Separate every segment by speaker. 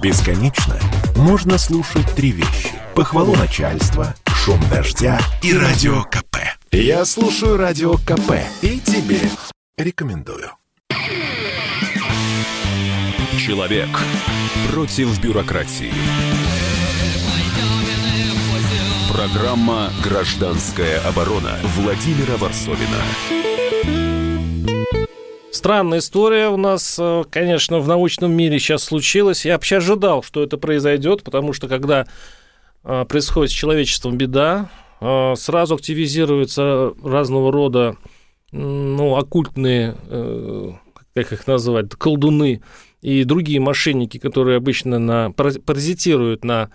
Speaker 1: Бесконечно можно слушать три вещи. Похвалу начальства, шум дождя и радио КП. Я слушаю радио КП и тебе рекомендую.
Speaker 2: Человек против бюрократии. Программа «Гражданская оборона» Владимира Варсовина.
Speaker 3: Странная история у нас, э, конечно, в научном мире сейчас случилась. Я вообще ожидал, что это произойдет, потому что когда э, происходит с человечеством беда, э, сразу активизируются разного рода ну, оккультные, как их называть, колдуны и другие мошенники, которые обычно на, паразитируют на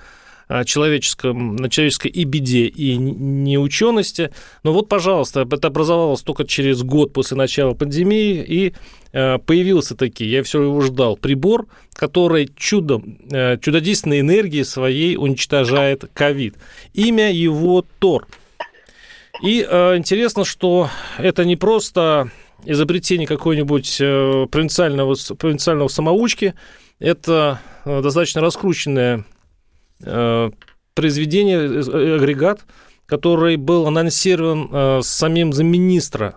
Speaker 3: человеческом, на человеческой и беде, и неучености. Но вот, пожалуйста, это образовалось только через год после начала пандемии, и э, появился таки, я все его ждал, прибор, который чудом, э, чудодейственной энергией своей уничтожает ковид. Имя его Тор. И э, интересно, что это не просто изобретение какой-нибудь провинциального, провинциального самоучки, это достаточно раскрученная произведение, э, агрегат, который был анонсирован э, самим замминистра,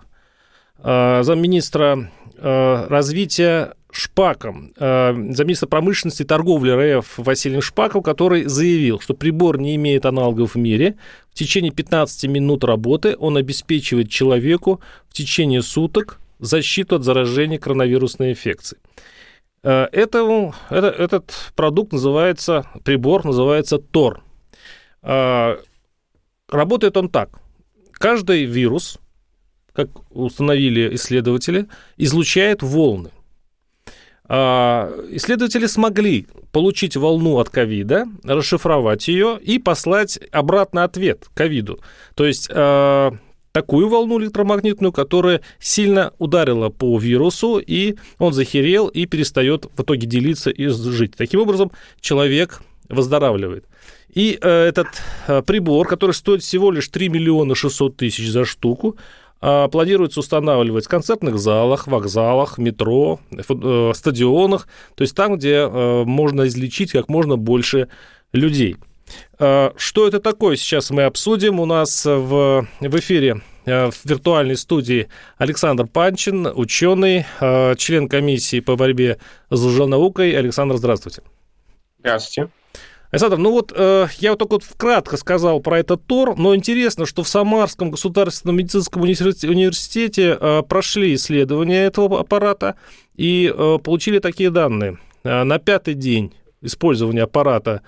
Speaker 3: замминистра развития Шпаком, замминистра промышленности и торговли РФ Василием Шпаком, который заявил, что прибор не имеет аналогов в мире. В течение 15 минут работы он обеспечивает человеку в течение суток защиту от заражения коронавирусной инфекцией. Э, это, это, этот продукт называется, прибор называется Тор. Э, работает он так. Каждый вирус, как установили исследователи, излучает волны. Э, исследователи смогли получить волну от ковида, расшифровать ее и послать обратно ответ ковиду. То есть такую волну электромагнитную, которая сильно ударила по вирусу, и он захерел и перестает в итоге делиться и жить. Таким образом, человек выздоравливает. И э, этот э, прибор, который стоит всего лишь 3 миллиона 600 тысяч за штуку, э, планируется устанавливать в концертных залах, вокзалах, метро, э, стадионах, то есть там, где э, можно излечить как можно больше людей. Э, что это такое, сейчас мы обсудим. У нас в, в эфире э, в виртуальной студии Александр Панчин, ученый, э, член комиссии по борьбе с лженаукой. Александр, здравствуйте.
Speaker 4: Здравствуйте.
Speaker 3: Александр, ну вот э, я вот только вот вкратко сказал про этот ТОР, но интересно, что в Самарском государственном медицинском университете э, прошли исследования этого аппарата и э, получили такие данные. На пятый день использования аппарата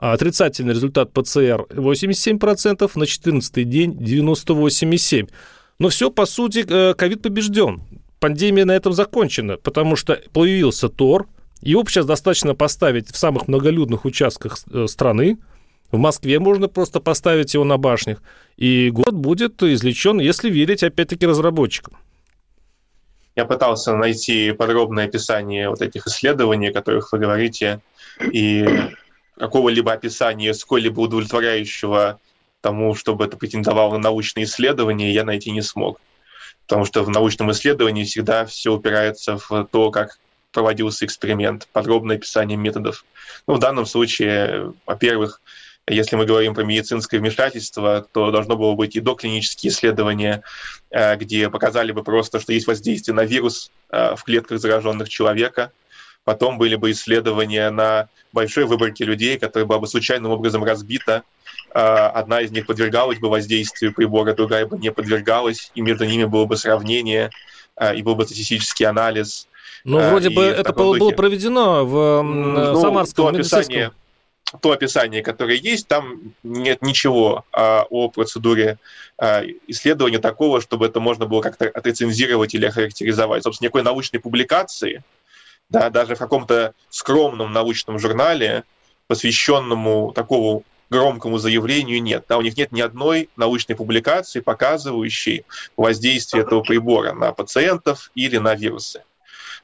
Speaker 3: отрицательный результат ПЦР 87%, на 14 день 98,7%. Но все, по сути, э, ковид побежден. Пандемия на этом закончена, потому что появился ТОР, его сейчас достаточно поставить в самых многолюдных участках э, страны, в Москве можно просто поставить его на башнях, и город будет излечен, если верить, опять-таки, разработчикам.
Speaker 4: Я пытался найти подробное описание вот этих исследований, о которых вы говорите, и какого-либо описания сколь-либо удовлетворяющего тому, чтобы это претендовало на научные исследования, я найти не смог. Потому что в научном исследовании всегда все упирается в то, как проводился эксперимент, подробное описание методов. Ну, в данном случае, во-первых, если мы говорим про медицинское вмешательство, то должно было быть и доклинические исследования, э, где показали бы просто, что есть воздействие на вирус э, в клетках зараженных человека, Потом были бы исследования на большой выборке людей, которая была бы случайным образом разбита. А, одна из них подвергалась бы воздействию прибора, другая бы не подвергалась, и между ними было бы сравнение, а, и был бы статистический анализ.
Speaker 3: Ну, вроде бы это было, было проведено в ну, Самарском то описание,
Speaker 4: то описание, которое есть, там нет ничего а, о процедуре а, исследования такого, чтобы это можно было как-то отрецензировать или охарактеризовать. Собственно, никакой научной публикации да, даже в каком-то скромном научном журнале, посвященному такому громкому заявлению нет. Да, у них нет ни одной научной публикации, показывающей воздействие этого прибора на пациентов или на вирусы.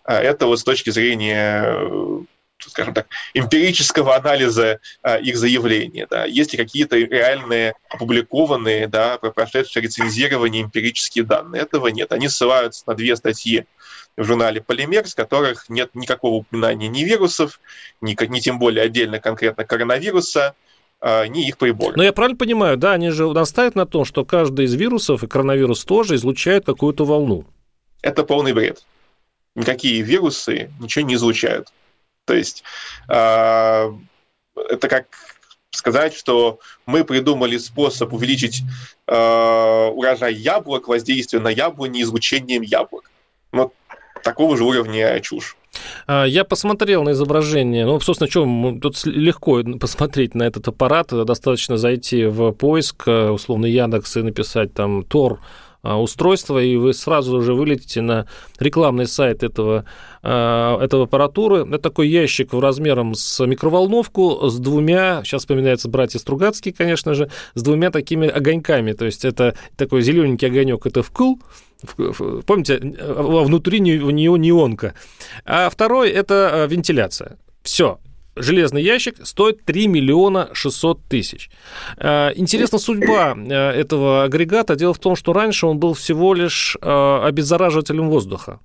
Speaker 4: А это вот с точки зрения скажем так, эмпирического анализа а, их заявления. Да. Есть ли какие-то реальные опубликованные, да, прошедшие рецензирование эмпирические данные? Этого нет. Они ссылаются на две статьи в журнале «Полимер», с которых нет никакого упоминания ни вирусов, ни, ни тем более отдельно конкретно коронавируса, а, ни их приборы.
Speaker 3: Но я правильно понимаю, да, они же настаивают на том, что каждый из вирусов, и коронавирус тоже, излучает какую-то волну.
Speaker 4: Это полный бред. Никакие вирусы ничего не излучают. То есть э, это как сказать, что мы придумали способ увеличить э, урожай яблок, воздействие на яблони излучением яблок. Вот такого же уровня чушь.
Speaker 3: А, я посмотрел на изображение. Ну, собственно, что, тут легко посмотреть на этот аппарат. Достаточно зайти в поиск, э, условно, Яндекс и написать там Тор а, устройство, и вы сразу же вылетите на рекламный сайт этого, а, этого аппаратуры. Это такой ящик в размером с микроволновку с двумя, сейчас вспоминается братья Стругацкие, конечно же, с двумя такими огоньками. То есть это такой зелененький огонек, это вкл, помните, внутри нее неонка. А второй – это а, вентиляция. Все, железный ящик стоит 3 миллиона 600 тысяч. Э, интересна судьба э, этого агрегата. Дело в том, что раньше он был всего лишь э, обеззараживателем воздуха.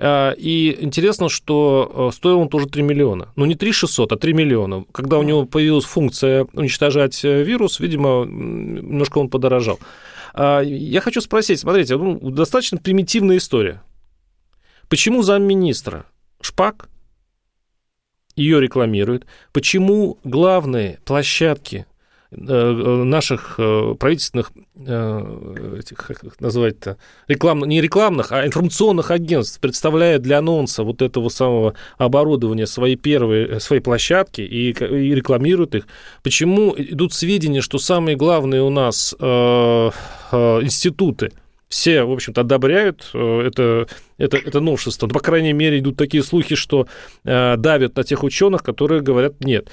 Speaker 3: И интересно, что стоил он тоже 3 миллиона. Ну, не 3 600, а 3 миллиона. Когда у него появилась функция уничтожать вирус, видимо, немножко он подорожал. Я хочу спросить, смотрите, ну, достаточно примитивная история. Почему замминистра Шпак ее рекламируют, почему главные площадки наших э, правительственных, этих, как их назвать-то, реклам, не рекламных, а информационных агентств представляют для анонса вот этого самого оборудования свои первые, свои площадки и, и рекламируют их. Почему идут сведения, что самые главные у нас э, э, институты – все, в общем-то, одобряют э, это, это, это новшество. Но, по крайней мере, идут такие слухи, что э, давят на тех ученых, которые говорят нет.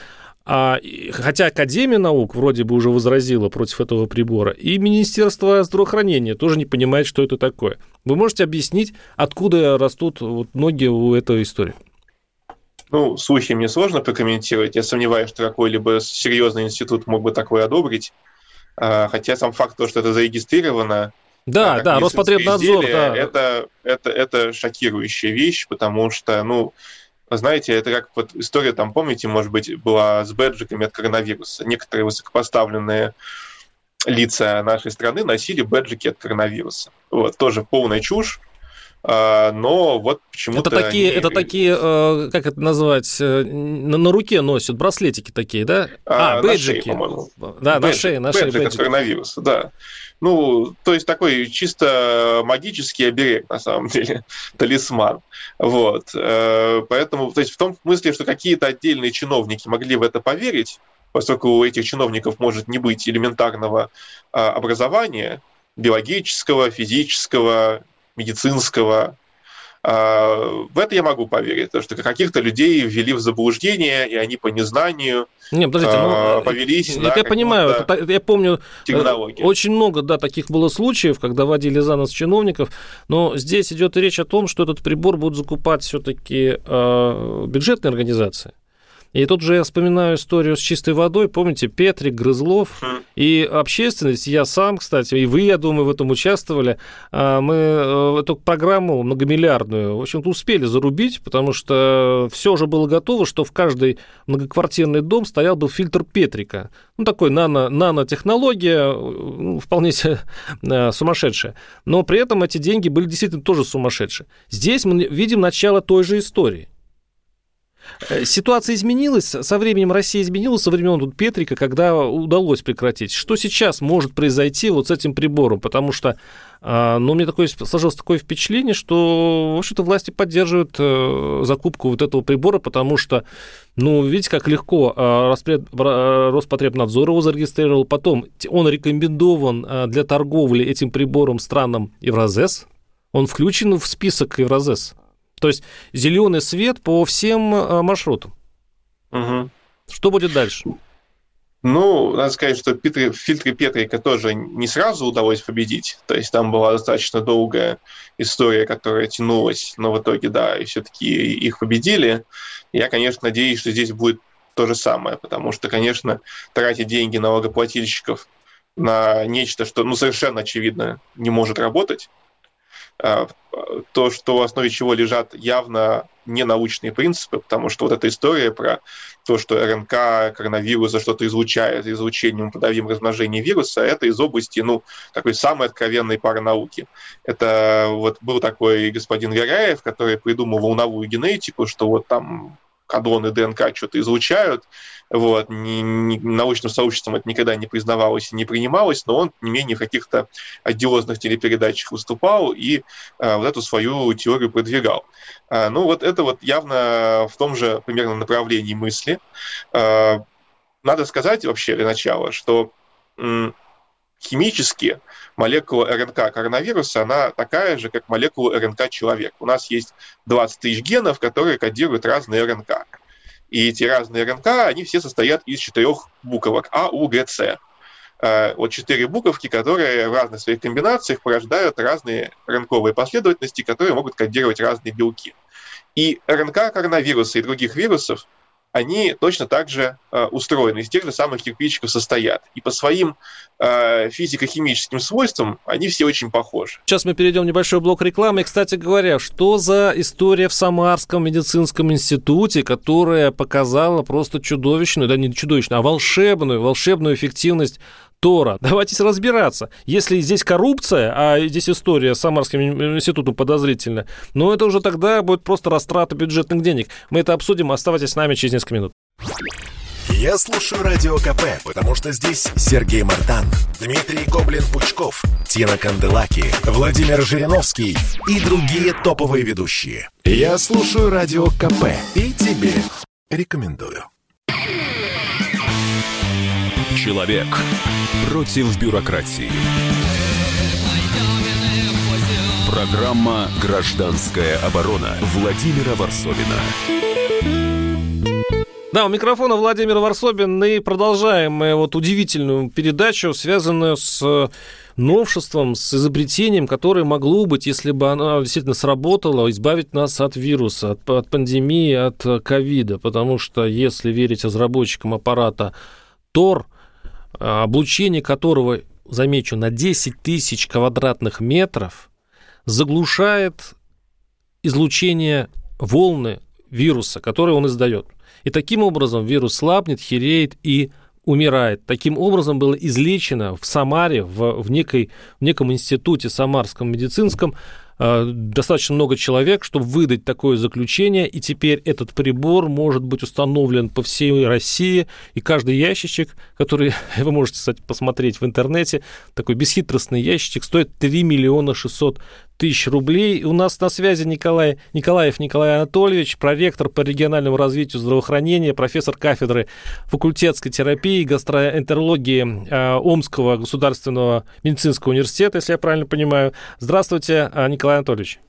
Speaker 3: А, хотя Академия наук вроде бы уже возразила против этого прибора, и Министерство здравоохранения тоже не понимает, что это такое. Вы можете объяснить, откуда растут вот ноги у этой истории?
Speaker 4: Ну, слухи мне сложно прокомментировать. Я сомневаюсь, что какой-либо серьезный институт мог бы такое одобрить. А, хотя сам факт, что это зарегистрировано,
Speaker 3: да, да, Роспотребнадзор, изделия, да.
Speaker 4: Это, это, это шокирующая вещь, потому что, ну, знаете, это как вот история, там, помните, может быть, была с бэджиками от коронавируса. Некоторые высокопоставленные лица нашей страны носили бэджики от коронавируса. Вот, тоже полная чушь. А, но вот почему-то...
Speaker 3: Это такие, они... это такие э, как это назвать, э, на, на руке носят, браслетики такие, да?
Speaker 4: А, а бейджики. На шее,
Speaker 3: Да, Бэджик, на шее, на шее
Speaker 4: бэджик от коронавируса, да. Ну, то есть такой чисто магический оберег, на самом деле, талисман. Вот. Э, поэтому, то есть в том смысле, что какие-то отдельные чиновники могли в это поверить, поскольку у этих чиновников может не быть элементарного а, образования, биологического, физического, медицинского. А, в это я могу поверить, потому что каких-то людей ввели в заблуждение, и они по незнанию
Speaker 3: не, подождите, ну, а, повелись это я понимаю, это, я помню, технологии. очень много, да, таких было случаев, когда водили за нас чиновников, но здесь идет речь о том, что этот прибор будут закупать все-таки э, бюджетные организации. И тут же я вспоминаю историю с чистой водой. Помните, Петрик, Грызлов и общественность, я сам, кстати, и вы, я думаю, в этом участвовали. А, мы э, эту программу многомиллиардную, в общем-то, успели зарубить, потому что все уже было готово, что в каждый многоквартирный дом стоял бы фильтр Петрика. Ну, такой нано, нанотехнология, ну, вполне э, сумасшедшая. Но при этом эти деньги были действительно тоже сумасшедшие. Здесь мы видим начало той же истории. Э, ситуация изменилась, со временем Россия изменилась, со времен тут Петрика, когда удалось прекратить. Что сейчас может произойти вот с этим прибором? Потому что, а, ну, мне такое, сложилось такое впечатление, что, в общем-то, власти поддерживают э, закупку вот этого прибора, потому что, ну, видите, как легко а, Роспотребнадзор его зарегистрировал, потом он рекомендован а, для торговли этим прибором странам Евразес, он включен в список Евразес. То есть зеленый свет по всем э, маршрутам. Угу. Что будет дальше?
Speaker 4: Ну, надо сказать, что Петри, в фильтре Петрика тоже не сразу удалось победить. То есть там была достаточно долгая история, которая тянулась, но в итоге, да, и все-таки их победили. Я, конечно, надеюсь, что здесь будет то же самое, потому что, конечно, тратить деньги налогоплательщиков на нечто, что, ну, совершенно очевидно не может работать, то, что в основе чего лежат явно ненаучные принципы, потому что вот эта история про то, что РНК коронавируса что-то излучает, излучением подавим размножение вируса, это из области, ну, такой самой откровенной паранауки. Это вот был такой господин Веряев, который придумал волновую генетику, что вот там кадроны ДНК что-то излучают, вот, ни, ни, научным сообществом это никогда не признавалось и не принималось, но он, не менее, в каких-то одиозных телепередачах выступал и а, вот эту свою теорию продвигал. А, ну, вот это вот явно в том же примерно направлении мысли. А, надо сказать вообще для начала, что химически молекула РНК коронавируса, она такая же, как молекула РНК человека. У нас есть 20 тысяч генов, которые кодируют разные РНК. И эти разные РНК, они все состоят из четырех буквок А, У, Г, С. Э, вот четыре буковки, которые в разных своих комбинациях порождают разные РНКовые последовательности, которые могут кодировать разные белки. И РНК коронавируса и других вирусов они точно так же э, устроены, из тех же самых кирпичиков состоят. И по своим э, физико-химическим свойствам они все очень похожи.
Speaker 3: Сейчас мы перейдем в небольшой блок рекламы. Кстати говоря, что за история в Самарском медицинском институте, которая показала просто чудовищную, да не чудовищную, а волшебную, волшебную эффективность Тора. Давайте разбираться. Если здесь коррупция, а здесь история с Самарским институтом подозрительная, ну это уже тогда будет просто растрата бюджетных денег. Мы это обсудим. Оставайтесь с нами через несколько минут.
Speaker 1: Я слушаю Радио КП, потому что здесь Сергей Мартан, Дмитрий Гоблин-Пучков, Тина Канделаки, Владимир Жириновский и другие топовые ведущие. Я слушаю Радио КП и тебе рекомендую.
Speaker 2: Человек против бюрократии. Программа «Гражданская оборона» Владимира Варсовина.
Speaker 3: Да, у микрофона Владимир Варсобин, и продолжаем мы вот удивительную передачу, связанную с новшеством, с изобретением, которое могло быть, если бы оно действительно сработало, избавить нас от вируса, от, от пандемии, от ковида. Потому что, если верить разработчикам аппарата ТОР, облучение которого, замечу, на 10 тысяч квадратных метров, заглушает излучение волны вируса, который он издает. И таким образом вирус слабнет, хереет и умирает. Таким образом было излечено в Самаре, в, в, некой, в неком институте самарском медицинском, Э, достаточно много человек, чтобы выдать такое заключение, и теперь этот прибор может быть установлен по всей России, и каждый ящичек, который вы можете, кстати, посмотреть в интернете, такой бесхитростный ящичек, стоит 3 миллиона 600 тысяч рублей. У нас на связи Николай, Николаев Николай Анатольевич, проректор по региональному развитию здравоохранения, профессор кафедры факультетской терапии и гастроэнтерологии э, Омского государственного медицинского университета, если я правильно понимаю. Здравствуйте, э, Николай Анатольевич.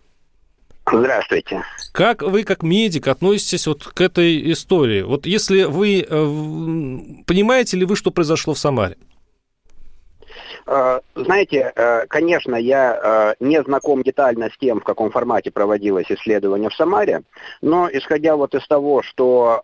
Speaker 5: Здравствуйте.
Speaker 3: Как вы, как медик, относитесь вот к этой истории? Вот если вы... Э, понимаете ли вы, что произошло в Самаре?
Speaker 5: Э, знаете, э, конечно, я э, не знаком детально с тем, в каком формате проводилось исследование в Самаре, но исходя вот из того, что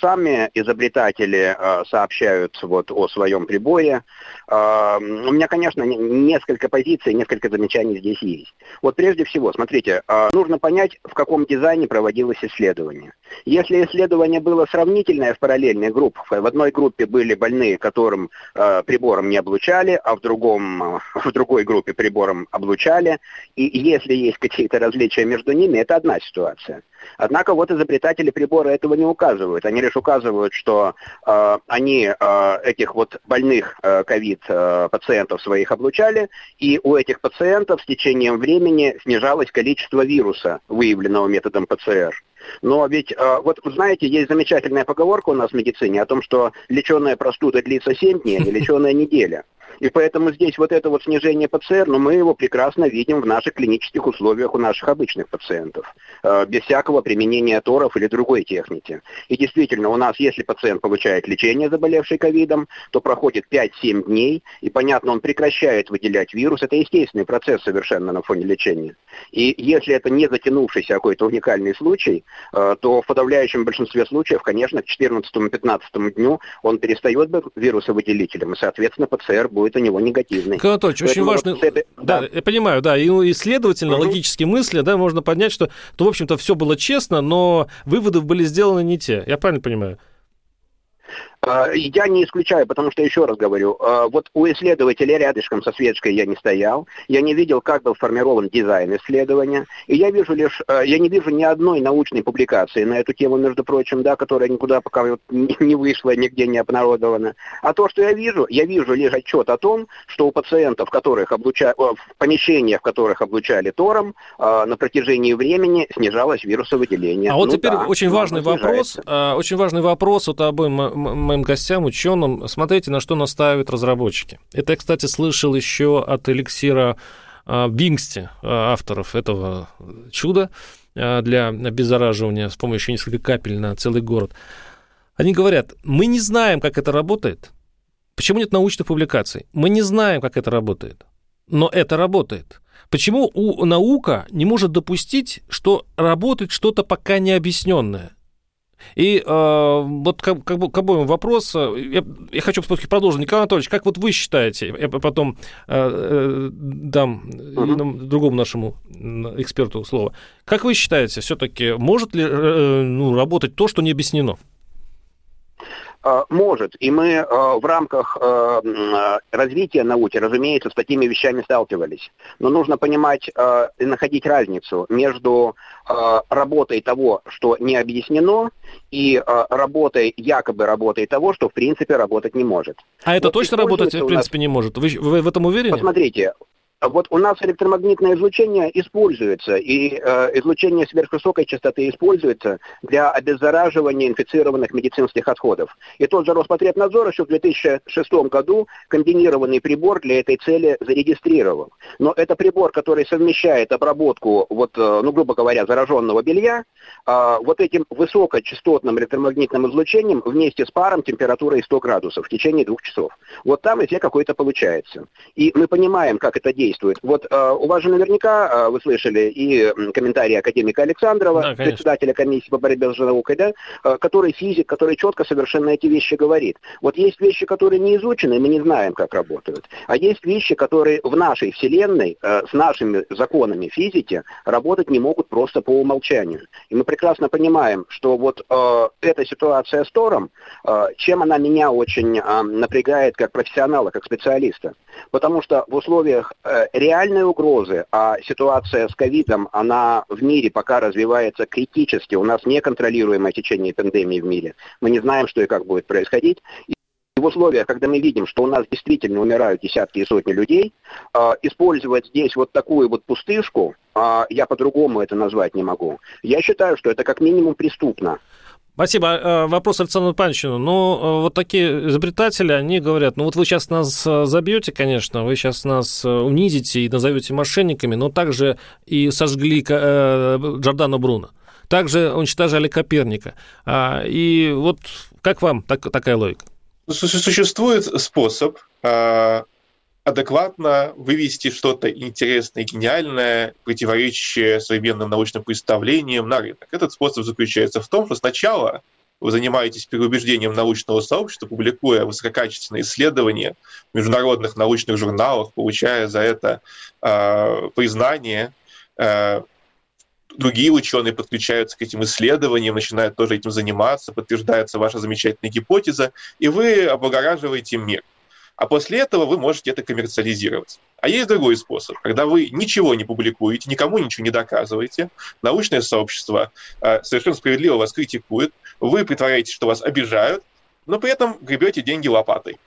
Speaker 5: сами изобретатели сообщают вот о своем приборе, у меня, конечно, несколько позиций, несколько замечаний здесь есть. Вот прежде всего, смотрите, нужно понять, в каком дизайне проводилось исследование. Если исследование было сравнительное в параллельных группах, в одной группе были больные, которым прибором не облучали, а в другой другом, э, в другой группе прибором облучали, и если есть какие-то различия между ними, это одна ситуация. Однако вот изобретатели прибора этого не указывают. Они лишь указывают, что э, они э, этих вот больных э, ковид э, пациентов своих облучали, и у этих пациентов с течением времени снижалось количество вируса, выявленного методом ПЦР. Но ведь, э, вот знаете, есть замечательная поговорка у нас в медицине о том, что леченая простуда длится 7 дней, а не леченая неделя. И поэтому здесь вот это вот снижение ПЦР, но ну, мы его прекрасно видим в наших клинических условиях у наших обычных пациентов, э, без всякого применения торов или другой техники. И действительно, у нас, если пациент получает лечение, заболевший ковидом, то проходит 5-7 дней, и, понятно, он прекращает выделять вирус. Это естественный процесс совершенно на фоне лечения. И если это не затянувшийся какой-то уникальный случай, э, то в подавляющем большинстве случаев, конечно, к 14-15 дню он перестает быть вирусовыделителем, и, соответственно, ПЦР будет у него негативный.
Speaker 3: Анатольевич, очень важно... Вот этой... да, да, я понимаю, да, и следовательно, угу. логически мысли, да, можно поднять, что, то, в общем-то, все было честно, но выводы были сделаны не те. Я правильно понимаю?
Speaker 5: А, я не исключаю, потому что, еще раз говорю, а, вот у исследователя рядышком со свечкой я не стоял, я не видел, как был сформирован дизайн исследования, и я вижу лишь, а, я не вижу ни одной научной публикации на эту тему, между прочим, да, которая никуда пока вот не вышла, нигде не обнародована. А то, что я вижу, я вижу лишь отчет о том, что у пациентов, которых облучали, в помещениях, в которых облучали тором, на протяжении времени снижалось вирусовыделение.
Speaker 3: А вот ну, теперь да, очень важный вопрос, очень важный вопрос вот обоим моим гостям, ученым, смотрите, на что настаивают разработчики. Это я, кстати, слышал еще от эликсира Бингсти, а, авторов этого чуда а, для обеззараживания с помощью нескольких капель на целый город. Они говорят, мы не знаем, как это работает. Почему нет научных публикаций? Мы не знаем, как это работает. Но это работает. Почему у наука не может допустить, что работает что-то пока не объясненное? И э, вот как, как, бы, к обоим вопрос, я, я хочу продолжить. Николай Анатольевич, как вот вы считаете, я потом э, э дам uh-huh. другому нашему эксперту слово, как вы считаете, все-таки может ли э, ну, работать то, что не объяснено?
Speaker 5: Э, может. И мы э, в рамках э, развития науки, разумеется, с такими вещами сталкивались. Но нужно понимать и находить разницу между работой того, что не объяснено, и работой, якобы работой того, что в принципе работать не может.
Speaker 3: А это вот точно работать в принципе нас... не может? Вы, вы в этом уверены?
Speaker 5: Посмотрите, вот у нас электромагнитное излучение используется, и э, излучение сверхвысокой частоты используется для обеззараживания инфицированных медицинских отходов. И тот же Роспотребнадзор еще в 2006 году комбинированный прибор для этой цели зарегистрировал. Но это прибор, который совмещает обработку, вот, э, ну, грубо говоря, зараженного белья, э, вот этим высокочастотным электромагнитным излучением вместе с паром температурой 100 градусов в течение двух часов. Вот там эффект какой-то получается. И мы понимаем, как это действует действует. Вот э, у вас же наверняка, э, вы слышали, и комментарии академика Александрова, да, председателя комиссии по борьбе с наукой, да, э, который физик, который четко совершенно эти вещи говорит. Вот есть вещи, которые не изучены, мы не знаем, как работают. А есть вещи, которые в нашей Вселенной, с нашими законами физики, работать не могут просто по умолчанию. И мы прекрасно понимаем, что вот э, эта ситуация с Тором, э, чем она меня очень э, напрягает как профессионала, как специалиста. Потому что в условиях э, реальной угрозы, а ситуация с ковидом, она в мире пока развивается критически, у нас неконтролируемое течение пандемии в мире. Мы не знаем, что и как будет происходить. И в условиях, когда мы видим, что у нас действительно умирают десятки и сотни людей, э, использовать здесь вот такую вот пустышку, э, я по-другому это назвать не могу, я считаю, что это как минимум преступно.
Speaker 3: Спасибо. Э, вопрос Александру Панчину. Ну, э, вот такие изобретатели, они говорят, ну вот вы сейчас нас э, забьете, конечно, вы сейчас нас унизите и назовете мошенниками, но также и сожгли Джордана Бруно. Также уничтожали Коперника. А, и вот как вам так, такая логика?
Speaker 4: Существует способ а, адекватно вывести что-то интересное, гениальное, противоречащее современным научным представлениям на рынок. Этот способ заключается в том, что сначала вы занимаетесь переубеждением научного сообщества, публикуя высококачественные исследования в международных научных журналах, получая за это э, признание. Э, другие ученые подключаются к этим исследованиям, начинают тоже этим заниматься, подтверждается ваша замечательная гипотеза, и вы облагораживаете мир а после этого вы можете это коммерциализировать. А есть другой способ, когда вы ничего не публикуете, никому ничего не доказываете, научное сообщество э, совершенно справедливо вас критикует, вы притворяетесь, что вас обижают, но при этом гребете деньги лопатой.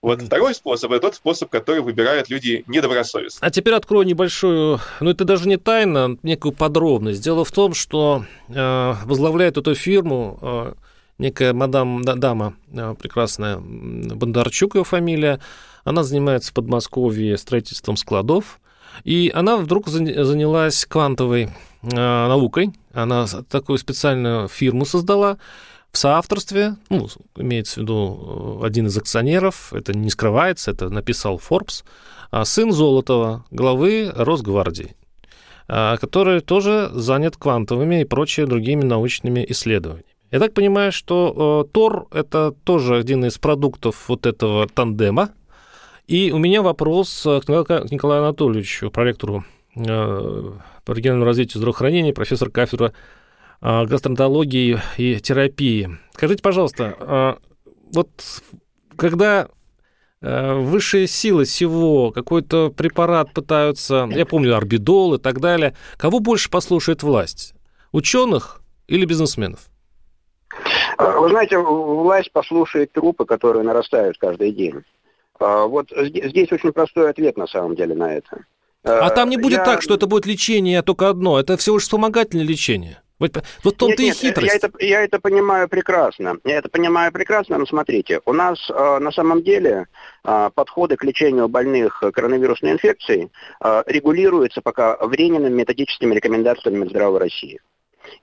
Speaker 4: Вот второй способ – это тот способ, который выбирают люди недобросовестно.
Speaker 3: А теперь открою небольшую, ну это даже не тайна, некую подробность. Дело в том, что э, возглавляет эту фирму э, некая мадам дама э, прекрасная, Бондарчук ее фамилия, она занимается в Подмосковье строительством складов, и она вдруг занялась квантовой э, наукой, она такую специальную фирму создала, в соавторстве, ну, имеется в виду э, один из акционеров, это не скрывается, это написал Forbes, а сын Золотова, главы Росгвардии. который тоже занят квантовыми и прочими другими научными исследованиями. Я так понимаю, что э, Тор — это тоже один из продуктов вот этого тандема. И у меня вопрос к Николаю Анатольевичу, проректору э, по региональному развитию здравоохранения, профессор кафедры э, гастроэнтерологии и терапии. Скажите, пожалуйста, вот когда высшие силы всего, какой-то препарат пытаются, я помню, орбидол и так далее, кого больше послушает власть? Ученых или бизнесменов?
Speaker 5: Э, вы знаете, власть послушает трупы, которые нарастают каждый день. Э, вот здесь очень простой ответ на самом деле на это.
Speaker 3: Э, а там не будет Я... так, что это будет лечение только одно, это всего лишь вспомогательное лечение. Вот, вот том-то и хитрость.
Speaker 5: Я это, я это понимаю прекрасно. Я это понимаю прекрасно, но смотрите, у нас э, на самом деле э, подходы к лечению больных коронавирусной инфекцией э, регулируются пока временными методическими рекомендациями Минздрава России.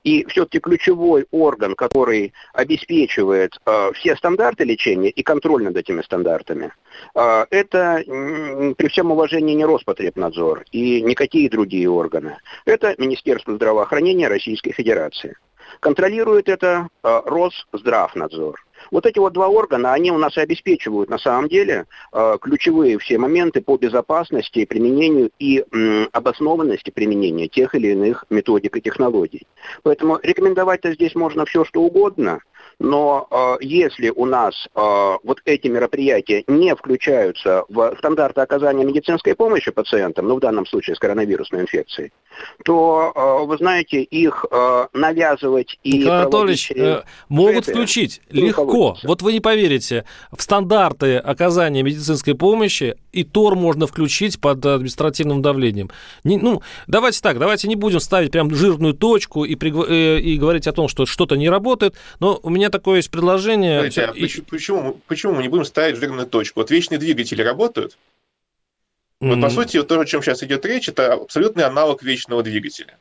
Speaker 5: И все-таки ключевой орган, который обеспечивает э, все стандарты лечения и контроль над этими стандартами, э, это э, при всем уважении не Роспотребнадзор и никакие другие органы. Это Министерство здравоохранения Российской Федерации. Контролирует это э, Росздравнадзор. Вот эти вот два органа, они у нас и обеспечивают на самом деле э, ключевые все моменты по безопасности, применению и обоснованности применения тех или иных методик и технологий. Поэтому рекомендовать-то здесь можно все, что угодно – но э, если у нас вот эти мероприятия не включаются в стандарты оказания медицинской помощи пациентам, ну в данном случае с коронавирусной инфекцией, то, э, вы знаете, их э, навязывать и...
Speaker 3: Николай Анатольевич, э, могут включить легко. Вот вы не поверите, в стандарты оказания медицинской помощи и ТОР можно включить под административным давлением. Не, ну, давайте так, давайте не будем ставить прям жирную точку и, пригв... э, и говорить о том, что что-то не работает, но у меня такое есть предложение...
Speaker 4: Смотрите, а и... почему, почему мы не будем ставить жирную точку? Вот вечные двигатели работают? Вот, по сути, то, о чем сейчас идет речь, это абсолютный аналог вечного двигателя.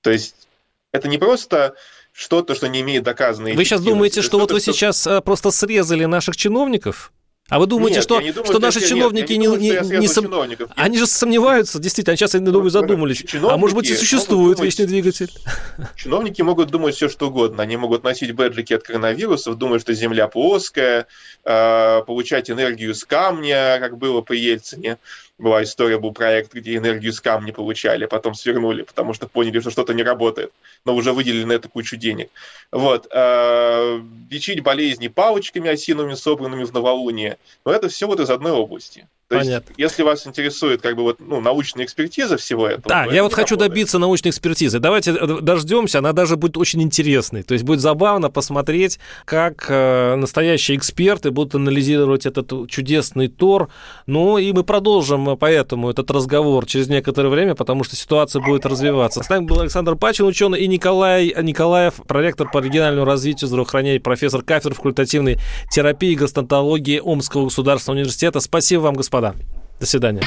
Speaker 4: То есть это не просто что-то, что не имеет доказанной
Speaker 3: Вы сейчас думаете, что вот вы сейчас э, просто срезали наших чиновников? А вы думаете, нет, что, думаю, что, наши нет, чиновники не, не, не, не сом... Они же сомневаются, действительно, сейчас, я думаю, задумались. А может быть, и существует думать, вечный двигатель?
Speaker 4: Чиновники могут думать все, что угодно. Они могут носить бэджики от коронавирусов, думать, что Земля плоская, э, получать энергию с камня, как было по Ельцине была история, был проект, где энергию с камня получали, потом свернули, потому что поняли, что что-то не работает, но уже выделили на это кучу денег. Вот. Э, лечить болезни палочками осиновыми, собранными в новолуние, но это все вот из одной области. То Понятно. есть, если вас интересует как бы вот, ну, научная экспертиза всего этого...
Speaker 3: Да, я вот хочу работает. добиться научной экспертизы. Давайте дождемся, она даже будет очень интересной. То есть будет забавно посмотреть, как э, настоящие эксперты будут анализировать этот чудесный Тор. Ну и мы продолжим поэтому этот разговор через некоторое время, потому что ситуация будет развиваться. С нами был Александр Пачин, ученый, и Николай Николаев, проректор по региональному развитию здравоохранения, профессор кафедры факультативной терапии и гастронтологии Омского государственного университета. Спасибо вам, господа господа. До свидания.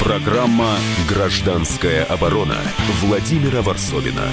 Speaker 2: Программа «Гражданская оборона» Владимира Варсовина.